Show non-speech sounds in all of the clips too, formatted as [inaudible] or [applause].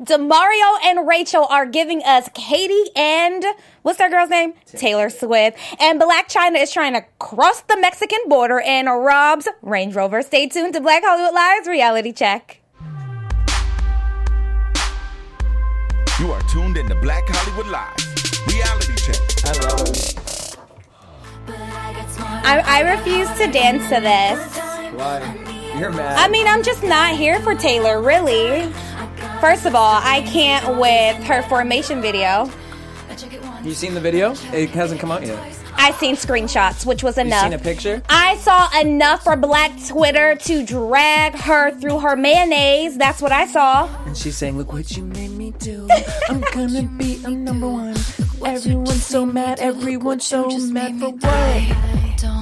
Demario and Rachel are giving us Katy and what's that girl's name? Taylor Swift. And Blac Chyna is trying to cross the Mexican border in Rob's Range Rover. Stay tuned to Black Hollywood Live's reality check. You are tuned in to Black Hollywood Live. Reality check. I love it. I, I refuse to dance to this. Why? You're mad. I mean, I'm just not here for Taylor, really. First of all, I can't with her formation video. you seen the video? It hasn't come out yet. I seen screenshots, which was You enough. seen a picture? I saw enough for Black Twitter to drag her through her mayonnaise. That's what I saw. And she's saying, "Look what you made me do. I'm gonna be a number one. [laughs] Everyone's so mad. Everyone's so mad for what?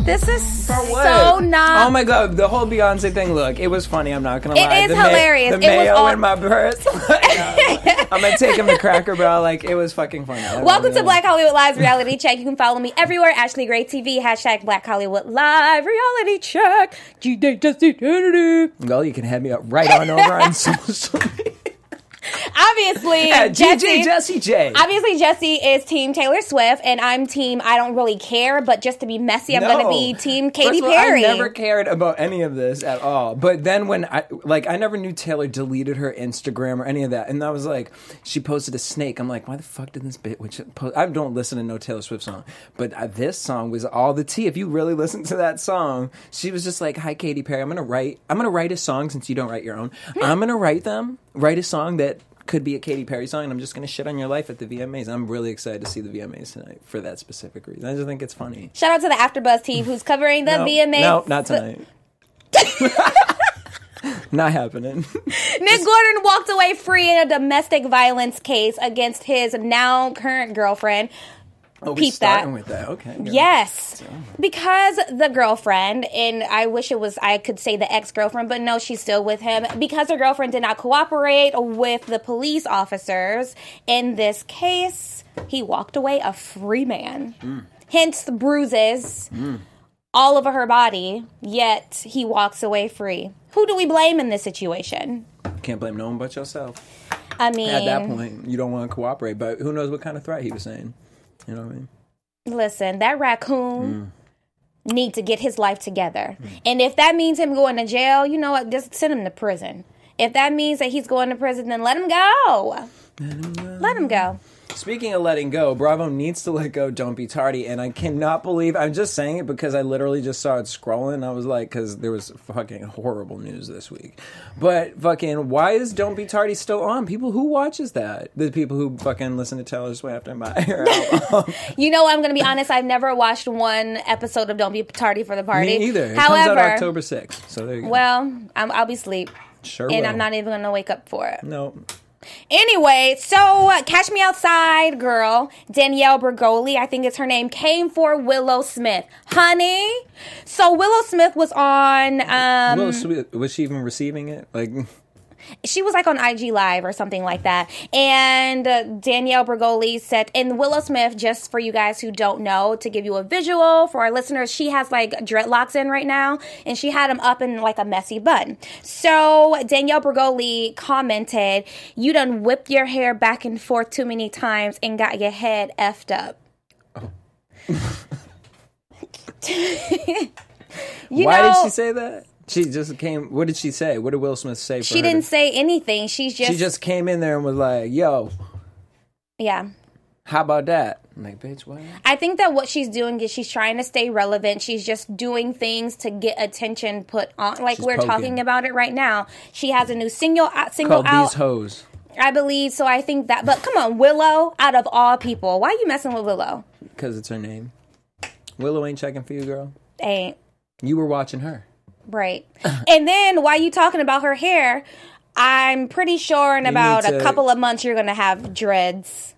This is so not. Oh my god, the whole Beyonce thing. Look, it was funny. I'm not gonna lie. is the ma- hilarious. the It was mayo all- in my purse. [laughs] I'm gonna take him to Cracker Barrel. Like it was fucking funny. Welcome really to did. Black Hollywood Live's reality check. You can follow me everywhere. Ashley Gray TV. Hashtag Black Hollywood Live reality check. DJ Jesse Janedy. Well, you can head me up right on over on [laughs] social media. Obviously, [laughs] At Jesse. J. Obviously, Jesse is Team Taylor Swift, and I'm Team. I don't really care, but just to be messy, I'm going to be Team Katy all, Perry. I never cared about any of this at all. But then when I like, I never knew Taylor deleted her Instagram or any of that, and I was like, she posted a snake. I'm like, why the fuck did this bitch? Which I don't listen to no Taylor Swift song, but uh, this song was all the tea. If you really listen to that song, she was just like, "Hi, Katy Perry. I'm gonna write. I'm gonna write a song since you don't write your own. I'm gonna write them. Write a song that." Could be a Katy Perry song, and I'm just gonna shit on your life at the VMAs. I'm really excited to see the VMAs tonight for that specific reason. I just think it's funny. Shout out to the AfterBuzz team who's covering the No, VMAs. No, not tonight. [laughs] not happening. [laughs] Nick Gordon walked away free in a domestic violence case against his now current girlfriend. Oh, we're Peep starting that. with that. Okay. good. Yes, because the girlfriend, and I wish it was, I could say the ex girlfriend, but no, she's still with him. Because her girlfriend did not cooperate with the police officers in this case, he walked away a free man. Mm. Hence the bruises all over her body, yet he walks away free. Who do we blame in this situation? Can't blame no one but yourself. I mean, At that point, you don't want to cooperate, but who knows what kind of threat he was saying? You know what I mean? listen, that raccoon Mm. need to get his life together. And if that means him going to jail, you know what? Just send him to prison. If that means that he's going to prison, then let him go. Let him go. Speaking of letting go, Bravo needs to let go. Don't be tardy, and I cannot believe I'm just saying it because I literally just saw it scrolling. I was like, because there was fucking horrible news this week. But fucking, why is Don't Be Tardy still on? People who watches that, the people who fucking listen to Taylor Swift and buy her [laughs] album. You know, I'm going to be honest. I've never watched one episode of Don't Be Tardy for the Party. Me either. It However, comes out October 6th, so there you go. well, I'm, I'll be asleep, sure. and will. I'm not even going to wake up for it. No. Anyway, so uh, Catch Me Outside girl, Danielle Bregoli, I think it's her name, came for Willow Smith. Honey. So Willow Smith was on um Will Smith, was she even receiving it? Like, she was like on IG Live or something like that. And uh, Danielle Bregoli said, and Willow Smith, just for you guys who don't know, to give you a visual for our listeners, she has like dreadlocks in right now, and she had them up in like a messy bun. So Danielle Bregoli commented, You done whipped your hair back and forth too many times and got your head effed up. [laughs] you why know, did she say that? She just came. What did she say? What did Will Smith say? She didn't to- say anything. She's just, She just came in there and was like, "Yo, yeah. how about that?" I'm like, "Bitch, what?" I think that what she's doing is she's trying to stay relevant. She's just doing things to get attention put on. Like She's we're poking. talking about it right now. She has a new single uh, single Called out, these hoes I believe. So I think that. But come on, Willow, out of all people, why are you messing with Willow? because it's her name. Willow ain't checking for you, girl. Ain't You were watching her. Right. [laughs] and then why you talking about her hair? I'm pretty sure in about need a to- couple of months you're gonna have dreads.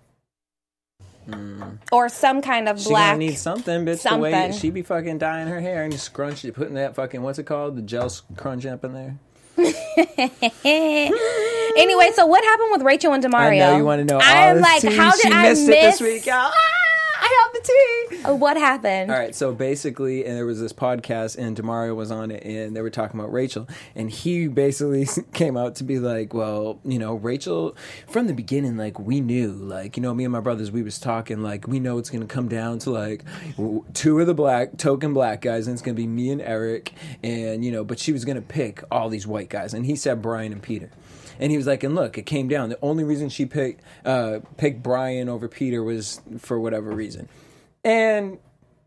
Mm. Or some kind of. She black. gonna need something, bitch. The way something. she be fucking dyeing her hair and scrunch it, putting that fucking what's it called, the gel crunch up in there. [laughs] Anyway, so what happened with Rachel and Demario? I know you want to know. all I'm this like, tea. how did she I missed miss it this week, y'all? I have the tea. Uh, What happened? All right, so basically, and there was this podcast, and Demario was on it, and they were talking about Rachel, and he basically [laughs] came out to be like, "Well, you know, Rachel, from the beginning, like we knew, like you know, me and my brothers, we was talking, like we know it's gonna come down to like two of the black token black guys, and it's gonna be me and Eric, and you know, but she was gonna pick all these white guys, and he said Brian and Peter." And he was like, and look, it came down. The only reason she picked uh, picked Brian over Peter was for whatever reason. And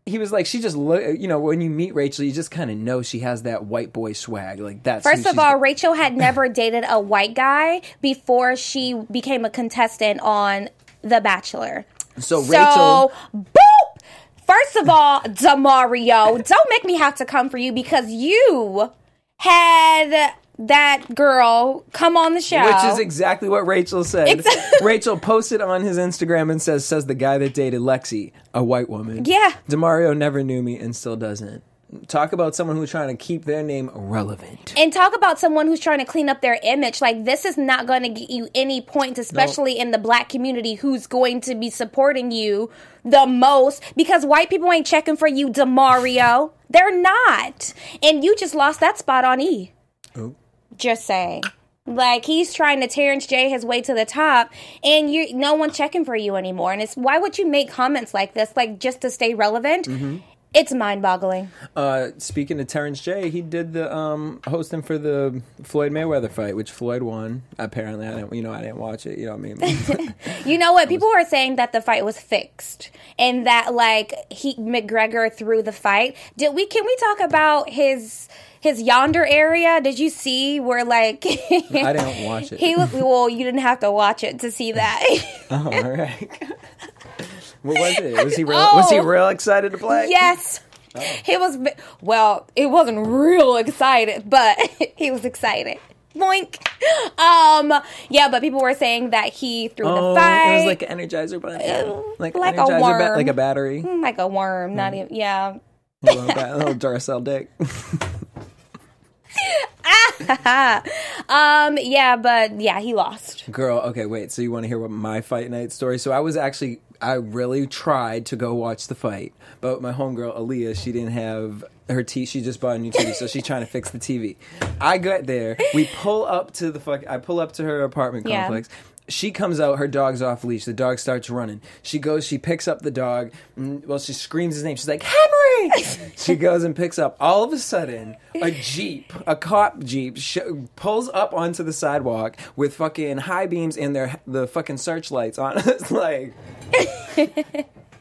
he was like, she just look, you know, when you meet Rachel, you just kind of know she has that white boy swag. Like that's First of all, Rachel had [laughs] never dated a white guy before she became a contestant on The Bachelor. so So, Rachel, boop! First of all, Demario, don't make me have to come for you because you had that girl come on the show. which is exactly what Rachel said. Exactly. [laughs] Rachel posted on his Instagram and says, says the guy that dated Lexi, a white woman. Yeah. Demario never knew me and still doesn't. Talk about someone who's trying to keep their name relevant. and talk about someone who's trying to clean up their image. Like this is not going to get you any points, especially in the black community, who's going to be supporting you the most because white people ain't checking for you, Demario. They're not, and you just lost that spot on E. Oh. Just saying. Like he's trying to Terrence J his way to the top, and you no one checking for you anymore. And it's why would you make comments like this, like just to stay relevant? Mm-hmm. It's mind boggling. Uh, speaking of Terrence J, he did the um, hosting for the Floyd Mayweather fight, which Floyd won. Apparently, I didn't, you know, I didn't watch it. You know what I mean? [laughs] You know what? [laughs] People were saying that the fight was fixed and that like he McGregor threw the fight. Did we can we talk about his his yonder area? Did you see where like [laughs] I didn't watch it. he was well, you didn't have to watch it to see that. [laughs] Oh, all right. [laughs] what was it? Was he real? Was he Oh. real excited to play? yes. Oh. He was well, it wasn't real excited, but he was excited. Boink. Um yeah, but people were saying that he threw Oh, the fight. it was like an Energizer bunny, uh, like, like a Energizer ba- worm. like a battery, mm, like a worm, not mm. even yeah. a little, little Duracell dick. [laughs] Um, yeah, but yeah, he lost. Girl, okay, wait. So you want to hear what my fight night story? So I was actually, I really tried to go watch the fight, but my homegirl Aaliyah, she didn't have her T. She just bought a new TV, so she's trying to fix the TV. I got there. We pull up to the fuck. I pull up to her apartment Yeah. complex. She comes out, her dog's off leash. The dog starts running. She goes, she picks up the dog. mm, Well, she screams his name. She's like, Henry! [laughs] she goes and picks up. All of a sudden, a Jeep, a cop Jeep, sh- pulls up onto the sidewalk with fucking high beams and their the fucking searchlights on. [laughs] it's like,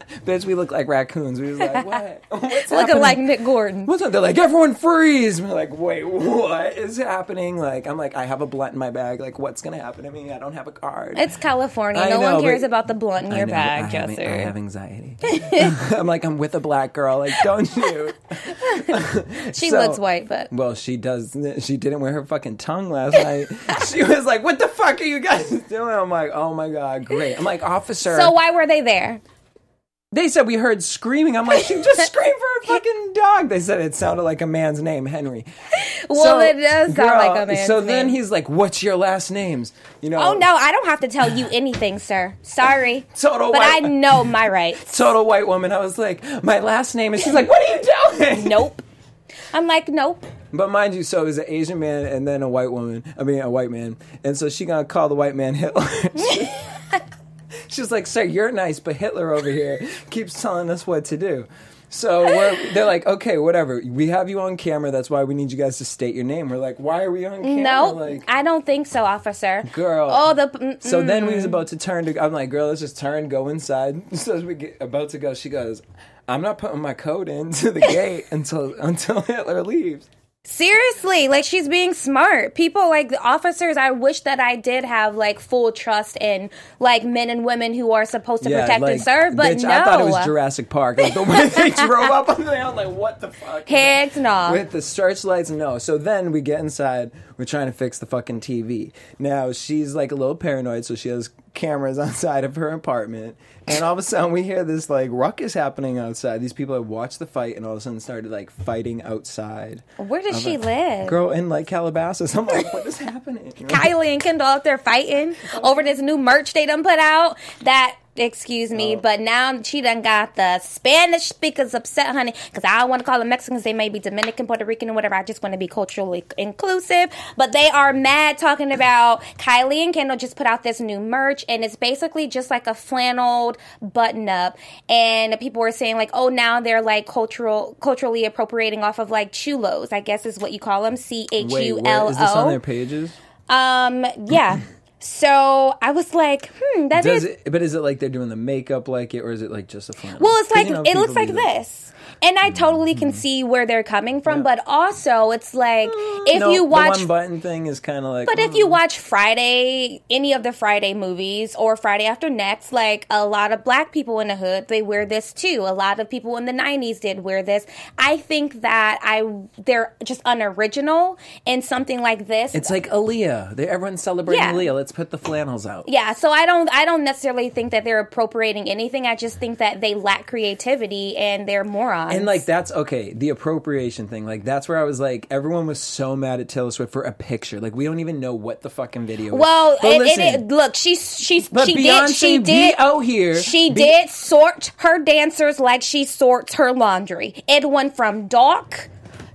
[laughs] bitch, we look like raccoons. We was like, what? [laughs] What's Looking happening? like Nick Gordon. What's up? They're like, everyone freeze. We're like, wait, what is happening? Like, I'm like, I have a blunt in my bag. Like, what's gonna happen to me? I don't have a card. It's California. I no know, one cares about the blunt in I your know, bag, I I have anxiety. [laughs] I'm like, I'm with a black girl. Like, don't you? she so- looks white, but Well, she does. She didn't wear her fucking tongue last night. she was like, "What the fuck are you guys doing?" I'm like, "Oh my god, great!" I'm like, "Officer." so why were they there? They said we heard screaming. I'm like, "She just [laughs] screamed for a fucking dog." They said it sounded like a man's name, Henry. Well, So, it does sound girl, like a man's So then he's like, "What's your last names?" You know. Oh no, I don't have to tell you anything, sir. Sorry, [laughs] Total but I white. know my rights. Total white woman. I was like, "My last name is." She's like, "What are you doing?" Nope. I'm like, nope. But mind you, so it was an Asian man and then a white woman. I mean, a white man. And so she gonna call the white man Hitler. [laughs] She's like, "Sir, you're nice, but Hitler over here keeps telling us what to do." So we're, they're like, "Okay, whatever. We have you on camera. That's why we need you guys to state your name." We're like, "Why are we on camera?" No, like, I don't think so, officer. girl. Oh, the mm, So then we mm. was about to turn to. I'm like, girl, let's just turn, go inside. [laughs] So as we get about to go, she goes, "I'm not putting my code into the [laughs] gate until until Hitler leaves." Seriously, like she's being smart. People like the officers, I wish that I did have like full trust in like men and women who are supposed to protect and serve, but bitch, no. I thought it was Jurassic Park. Like the way [laughs] they drove up on there, I'm like, what the fuck? Heck no. With the searchlights, no. So then we get inside. We're trying to fix the fucking TV. Now she's like a little paranoid, so she has cameras [laughs] outside of her apartment. And all of a sudden, we hear this like ruckus happening outside. These people had watched the fight, and all of a sudden started like fighting outside. Where does she live? Girl in like Calabasas. I'm like, what is happening? [laughs] Kylie and Kendall out there fighting over this new merch they done put out that excuse me, but now she done got the Spanish speakers upset, honey, because I don't want to call them Mexicans. They may be Dominican, Puerto Rican, or whatever. I just want to be culturally inclusive. But they are mad talking about Kylie and Kendall just put out this new merch, and it's basically just like a flanneled button up. And people were saying like, oh, now they're like cultural, culturally appropriating off of like chulos. I guess is what you call them. C H U L is this on their pages? Um, yeah. [laughs] So I was like, hmm, that is. Does it, but is it like they're doing the makeup like it, or is it like just a flannel? Well, it's like you know, it looks like this. And I totally can see where they're coming from, Yeah. but also it's like if No, you watch the one button thing is kind of like. but if mm. you watch Friday, any of the Friday movies or Friday After Next, like a lot of black people in the hood, they wear this too. A lot of people in the 90s did wear this. I think that I they're just unoriginal and something like this. it's like Aaliyah. They everyone's celebrating Yeah. Aaliyah. Let's put the flannels out. yeah, so I don't I don't necessarily think that they're appropriating anything. I just think that they lack creativity and they're morons. And like that's okay, the appropriation thing. Like that's where I was like, everyone was so mad at Taylor Swift for a picture. Like we don't even know what the fucking video. Well, is. But it, listen, it, it, look, she's she's but she Beyonce did she did out here. She be- did sort her dancers like she sorts her laundry. It went from dark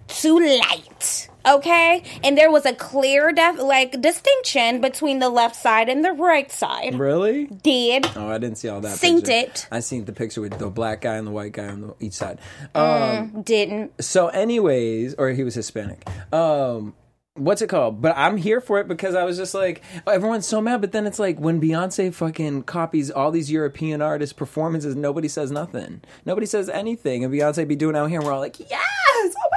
to light. Okay, and there was a clear, def- like distinction between the left side and the right side. Really? Did Oh, I didn't see all that. Synced picture. it. I seen the picture with the black guy and the white guy on the, each side. Um, didn't? so, anyways, or he was Hispanic. Um, what's it called? But I'm here for it because I was just like, oh, everyone's so mad. But then it's like when Beyonce fucking copies all these European artists' performances, nobody says nothing. Nobody says anything, and Beyonce be doing out here, and we're all like, yes,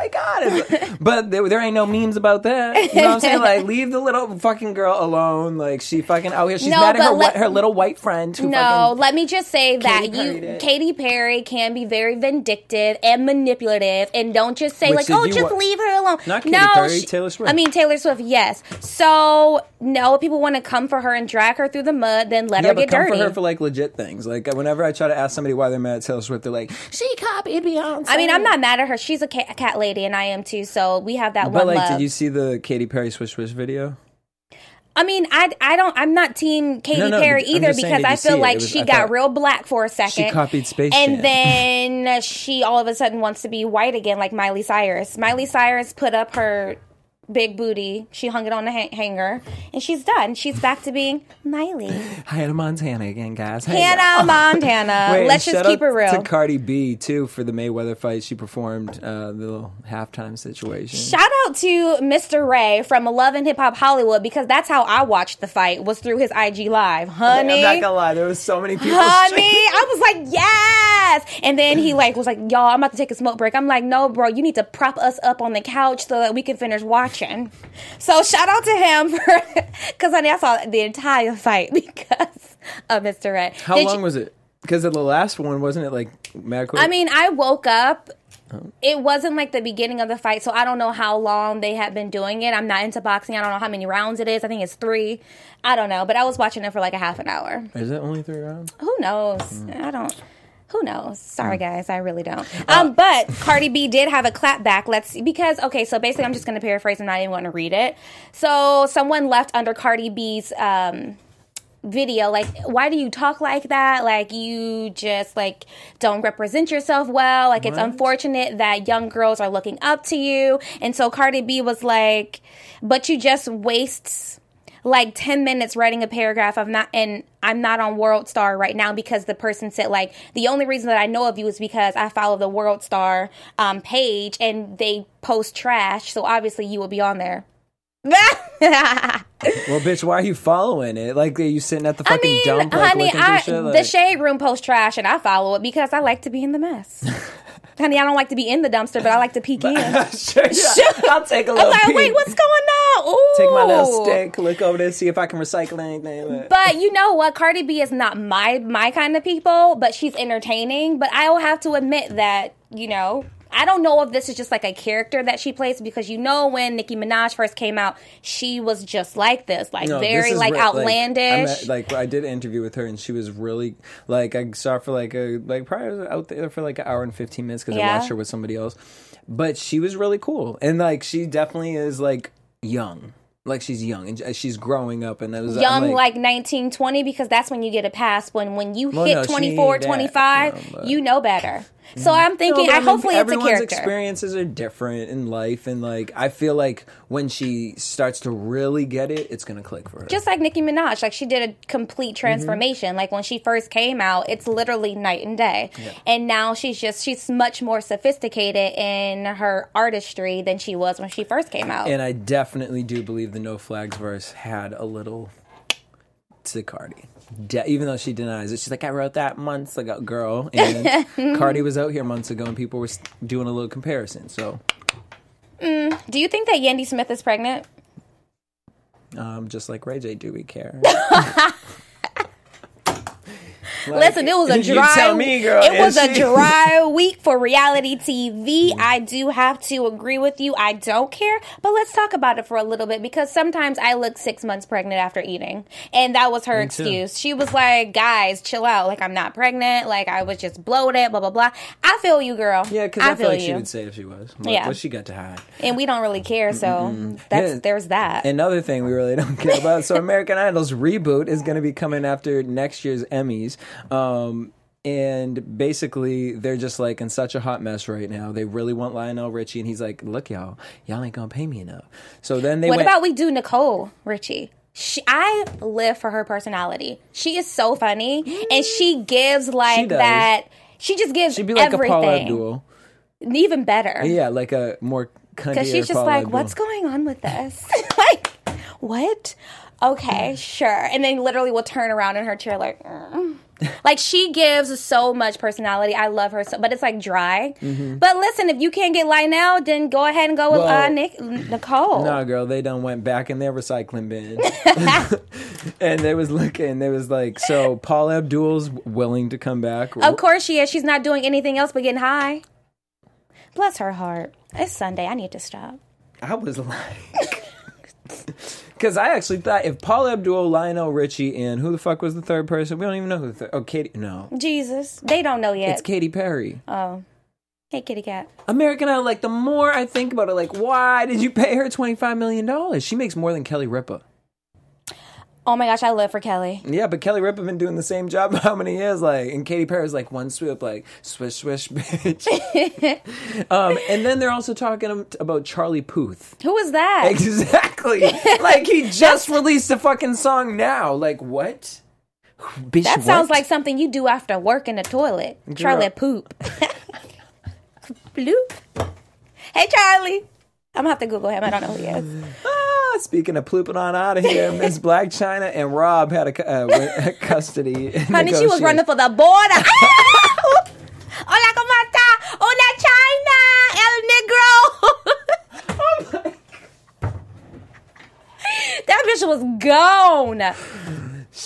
oh my god. And- [laughs] but there, there ain't no memes about that. You know what I'm saying? Like, leave the little fucking girl alone. Like, she fucking oh, out here. She's No, mad at her, let- her little white friend who No, let me just say that Katy you, it. Katy Perry, can be very vindictive and manipulative, and don't just say Which like, "Oh, just wa- leave her alone." Not Katy no, Perry, she- Taylor Swift. I mean Taylor Swift, yes. So no, people want to come for her and drag her through the mud, then let Yeah, her get come dirty. for her for like legit things. Like uh, whenever I try to ask somebody why they're mad at Taylor Swift, they're like, "She copied Beyonce." I mean, I'm not mad at her. She's a cat, a cat lady, and I am too. So we have that But one like, love. did you see the Katy Perry Swish Swish video? I mean, I, I don't. I'm not team Katy No, no, Perry either saying, because I feel like was- she I got real black for a second. She copied Space and Jam. then she all of a sudden wants to be white again, like Miley Cyrus. Miley Cyrus put up her big booty. She hung it on the hang- hanger, and she's done. She's back to being Miley. [laughs] Hannah Montana again, guys. Hey, Hannah [laughs] Montana. Wait, Let's just keep it real. To Cardi B too for the Mayweather fight, she performed uh, the little halftime situation. Shout out to Mr. Ray from Love and Hip Hop Hollywood because that's how I watched the fight was through his IG live, honey. I'm not gonna lie, there was so many people. honey. I was like, yes. And then he like was like, y'all, I'm about to take a smoke break. I'm like, no, bro, you need to prop us up on the couch so that we can finish watching. So shout out to him [laughs] for because honey, I saw the entire fight [laughs] because of Mr. Red. How Did long you- was it? Because of the last one, wasn't it like mad quick? I mean, I woke up. It wasn't like the beginning of the fight, so I don't know how long they had been doing it. I'm not into boxing. I don't know how many rounds it is. I think it's three. I don't know, but I was watching it for like a half an hour. is it only three rounds? Who knows? Mm. I don't. Who knows? Sorry, guys, I really don't. Uh, Um, but Cardi B did have a clap back. Let's see, because okay, so basically, I'm just going to paraphrase. I'm not even going to read it. So someone left under Cardi B's um, video like why do you talk like that like you just like don't represent yourself well like it's What? unfortunate that young girls are looking up to you and so cardi b was like but you just waste like 10 minutes writing a paragraph of not and i'm not on world star right now because the person said like the only reason that i know of you is because i follow the world star um, page and they post trash so obviously you will be on there [laughs] Well, bitch, why are you following it? Like, are you sitting at the I fucking mean, dump, like honey, I, shit? the shade room posts trash, and I follow it because I like to be in the mess. [laughs] honey, I don't like to be in the dumpster, but I like to peek in. [laughs] I'm sure, I'll take a little like, peek. wait, what's going on? Ooh. Take my little stick, look over there, see if I can recycle anything. But you know what? Cardi B is not my my kind of people, but she's entertaining. But I will have to admit that you know. I don't know if this is just like a character that she plays because you know when Nicki Minaj first came out, she was just like this, like No, very this like re- outlandish. I met- Like, I did an interview with her, and she was really like I saw her for like a like probably out there for like an hour and fifteen minutes because I watched her with somebody else. But she was really cool, and like she definitely is like young. like she's young and uh, she's growing up, and it was uh, young like, 19 20 because that's when you get a pass when when you Well, hit no, 24 25 no, you know better so i'm thinking No, I, I mean, hopefully it's a everyone's character experiences are different in life, and like I feel like when she starts to really get it, it's gonna click for her. just like Nicki Minaj, like she did a complete Mm-hmm. transformation. Like when she first came out, it's literally night and day. And now she's just she's much more sophisticated in her artistry than she was when she first came out. and I definitely do believe the No Flags verse had a little to Cardi. De- even though she denies it, she's like, I wrote that months ago, girl. And [laughs] Cardi was out here months ago, and people were doing a little comparison. So, Do you think that Yandy Smith is pregnant? um, just like Ray J, do we care? [laughs] Listen, it was a [laughs] dry. me, girl, It was a dry [laughs] week for reality TV. I do have to agree with you. I don't care, but let's talk about it for a little bit because sometimes I look six months pregnant after eating, and that was her Me too. excuse. She was like, "Guys, chill out. Like I'm not pregnant. Like I was just bloated. Blah blah blah." I feel you, girl. Yeah, because I, feel like she you. would say if she was. What, Yeah. What she got to hide? and we don't really care. So that's Yeah. there's that. Another thing we really don't care about. So [laughs] American Idol's reboot is going to be coming after next year's Emmys. Um, and basically, they're just like in such a hot mess right now. They really want Lionel Richie, and he's like, "Look, y'all, y'all ain't gonna pay me enough." So then they What went. about we do Nicole Richie? She, I live for her personality. She is so funny, and she gives like does. that. She just gives She'd be like everything a Paula Abdul. even better. Yeah, like a more because she's just like, "What's going on with this? [laughs] like, what? Okay, sure." And then literally will turn around in her chair like. "Mm." Like she gives so much personality. I love her so, but it's like dry. But listen, if you can't get Lionel, then go ahead and go with uh, Mm-hmm. Nick, Nicole. No, girl, they done went back in their recycling bin. [laughs] [laughs] and they was looking, they was like, so Paula Abdul's willing to come back. Of course she is. She's not doing anything else but getting high. Bless her heart. It's Sunday. I need to stop. I was like, [laughs] because I actually thought if Paula Abdul, Lionel Richie, and who the fuck was the third person? We don't even know who the third. Oh, Katy. No, Jesus. They don't know yet. it's Katy Perry. oh. Hey, kitty cat. American Idol. Like the more I think about it, like why did you pay her twenty five million dollars? She makes more than Kelly Ripa. Oh my gosh, I live for Kelly. Yeah, but Kelly Ripa been doing the same job [laughs] how many years? Like, and Katy Perry's like one swoop, like swish swish, [laughs] bitch. [laughs] um, and then they're also talking about Charlie Puth. Who is that? Exactly. like he just released a fucking song now. Like what? Bitch, that sounds what? like something you do after work in the toilet. Charlie poop. Bloop. Hey, Charlie. I'm gonna have to Google him. I don't know who he is. Speaking of pooping on out of here, Miss Blac Chyna and Rob had a, uh, [laughs] custody. Honey, she was running for the border. [laughs] [laughs] Hola, ¿cómo está? Hola, Chyna. El Negro. that bitch was gone.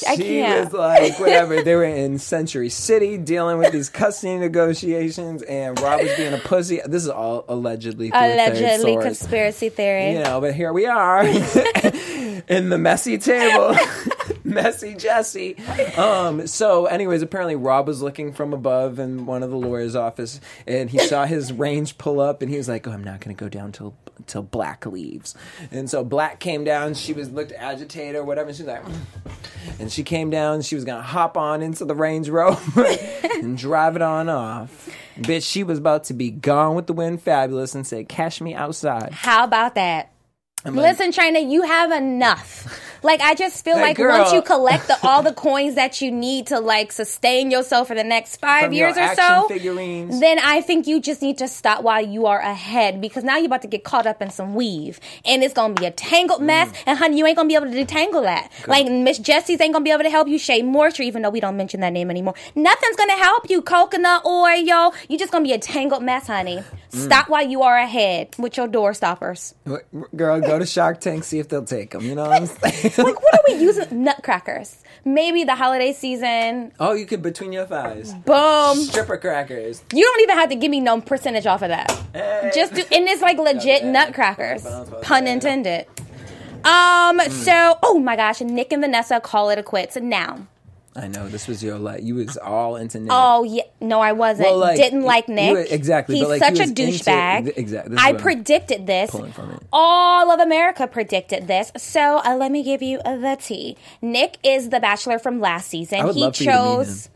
I She can't. was like, whatever. They were [laughs] in Century City dealing with these custody negotiations, and Rob was being a pussy. This is all allegedly. Allegedly conspiracy theory. You know, but here we are [laughs] in the messy table. [laughs] messy Jesse. Um, so, anyways, apparently Rob was looking from above in one of the lawyer's office and he saw his range pull up and he was like, Oh, I'm not gonna go down till till Blac leaves. And so Blac came down, she was looked agitated or whatever, and she was like [sniffs] and she came down, she was gonna hop on into the Range Rover [laughs] and drive it on off. Bitch, she was about to be gone with the wind fabulous and say, Cash me outside. How about that? Listen, Chyna, you have enough. Like I just feel like once you collect the, all the [laughs] coins that you need to like sustain yourself for the next five From years or so, figurines. then I think you just need to stop while you are ahead because now you're about to get caught up in some weave and it's gonna be a tangled mess. Mm. And honey, you ain't gonna be able to detangle that. Like Miss Jessie's ain't gonna be able to help you. Shea Moisture, even though we don't mention that name anymore, nothing's gonna help you. Coconut oil, yo. you just gonna be a tangled mess, honey. Mm. Stop while you are ahead with your door stoppers. Girl, go to Shark Tank, see if they'll take them. You know what I'm [laughs] saying? [laughs] like what are we using? Nutcrackers. Maybe the holiday season. Oh, you could between your thighs. boom. Stripper crackers. you don't even have to give me no percentage off of that. Hey. just do and it's like legit Yeah. nutcrackers. Pun intended. Um so oh my gosh nick and vanessa call it a quits. Now I know this was your like you was all into Nick. Oh yeah, no, I wasn't. Well, like, Didn't like Nick. were- exactly, He's like, such he a douchebag. exactly, I what I'm predicted this. All of America predicted this. So uh, let me give you the tea. Nick is the Bachelor from last season. He love for you to meet chose.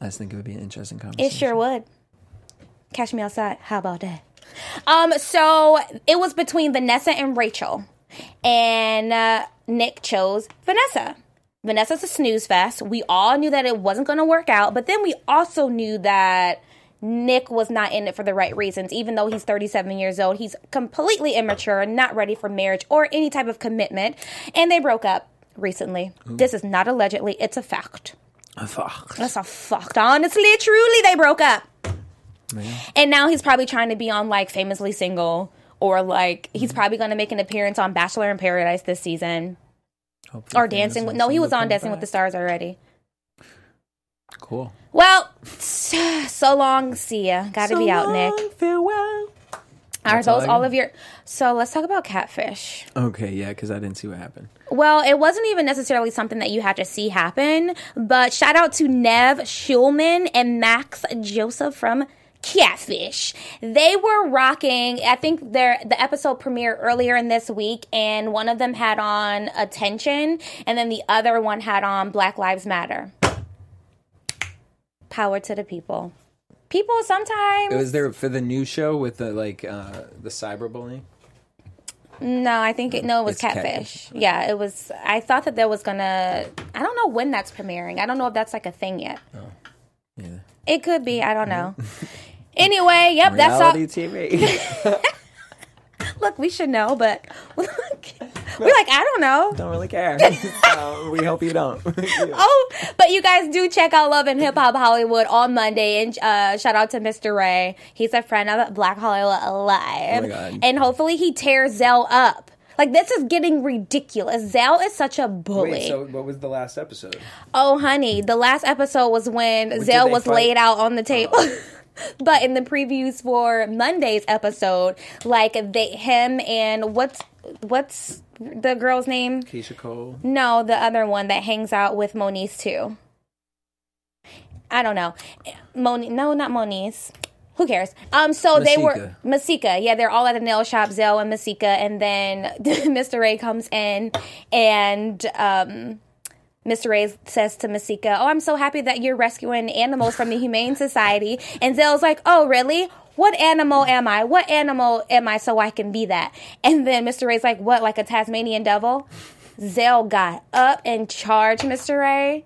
I just think it would be an interesting conversation. It sure would. Catch me outside. How about that? Um, so it was between Vanessa and Rachel, and uh, Nick chose Vanessa. Vanessa's a snooze fest. We all knew that it wasn't going to work out, but then we also knew that Nick was not in it for the right reasons. Even though he's 37 years old, he's completely immature, and not ready for marriage or any type of commitment, and they broke up recently. This is not allegedly; it's a fact. Fuck. That's a fact. Honestly, truly, they broke up. And now he's probably trying to be on like famously single or like he's probably going to make an appearance on Bachelor in Paradise this season Hopefully or Dancing with No, he was on Dancing with the Stars already. Cool. Well, [sighs] so long. See ya. Got to be out, Nick. Farewell. Are those all of your? So let's talk about catfish. Okay, yeah, because I didn't see what happened. Well, it wasn't even necessarily something that you had to see happen, but shout out to Nev Schulman and Max Joseph from Catfish. They were rocking. I think their the episode premiered earlier in this week, and one of them had on Attention, and then the other one had on Black Lives Matter. Power to the people. People sometimes. It was there for the new show with the like uh the cyberbullying. No, I think it, no, it was catfish. Catfish. Yeah, it was. I thought that there was gonna. I don't know when that's premiering. I don't know if that's like a thing yet. Yeah. It could be. I don't know. [laughs] anyway, yep, that's all. Reality TV. [laughs] Look, we should know, but [laughs] we're like, I don't know. don't really care. [laughs] we hope you don't. Oh, but you guys do check out Love and Hip Hop Hollywood on Monday, and uh, shout out to Mr. Ray. He's a friend of Black Hollywood Alive, Oh and hopefully he tears Zell up. Like this is getting ridiculous. Zell is such a bully. Wait, so what was the last episode? Oh, honey, the last episode was when Zell was fight? laid out on the table. [laughs] but in the previews for Monday's episode, like they, him and what's what's the girl's name? Keyshia Cole. No, the other one that hangs out with Moniece too. I don't know. Moni, no, not Moniece. Who cares? Um, so they were Masika. Yeah, they're all at the nail shop, Zell and Masika, and then [laughs] Mr. Ray comes in and um Mr. Ray says to Masika, Oh, I'm so happy that you're rescuing animals from the Humane Society. And Zell's like, Oh, really? What animal am I? What animal am I so I can be that? And then Mr. Ray's like, What, like a Tasmanian devil? Zell got up and charged Mr. Ray.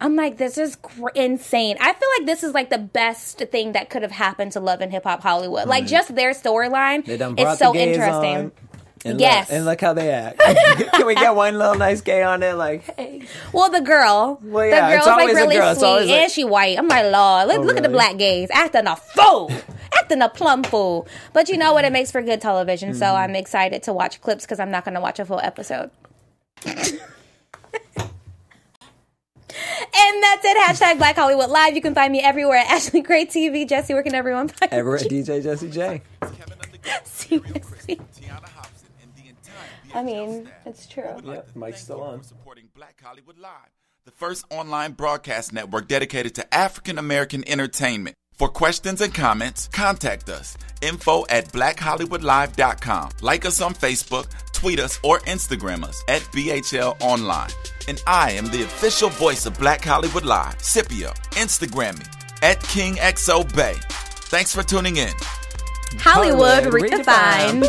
I'm like, this is cr- insane. I feel like this is like the best thing that could have happened to Love and Hip Hop Hollywood. Like, just their storyline is so interesting. on. And Yes. Look, and look how they act. [laughs] Can we get one little nice gay on there? Like, hey. Well, the girl, Well, yeah, the it's girl's like really girl. Sweet, like- and she white. I'm like, Lord, look, Oh, look at the black gays acting a fool, acting a plum fool. But you know what? It makes for good television. So Mm-hmm. I'm excited to watch clips because I'm not going to watch a full episode. [laughs] And that's it. Hashtag Black Hollywood Live. You can find me everywhere at Ashley Gray TV. Jesse, where can everyone find Ever at? DJ Jesse J. [laughs] Seriously. I mean, it's true. Yep, Mike's still on. supporting Black Hollywood Live, the first online broadcast network dedicated to African American entertainment. For questions and comments, contact us. Info at blackhollywoodlive.com. Like us on Facebook, tweet us, or Instagram us at BHL Online. And I am the official voice of Black Hollywood Live, Scipio. Instagram me at KingXO Bay. Thanks for tuning in. Hollywood Hollywood redefined.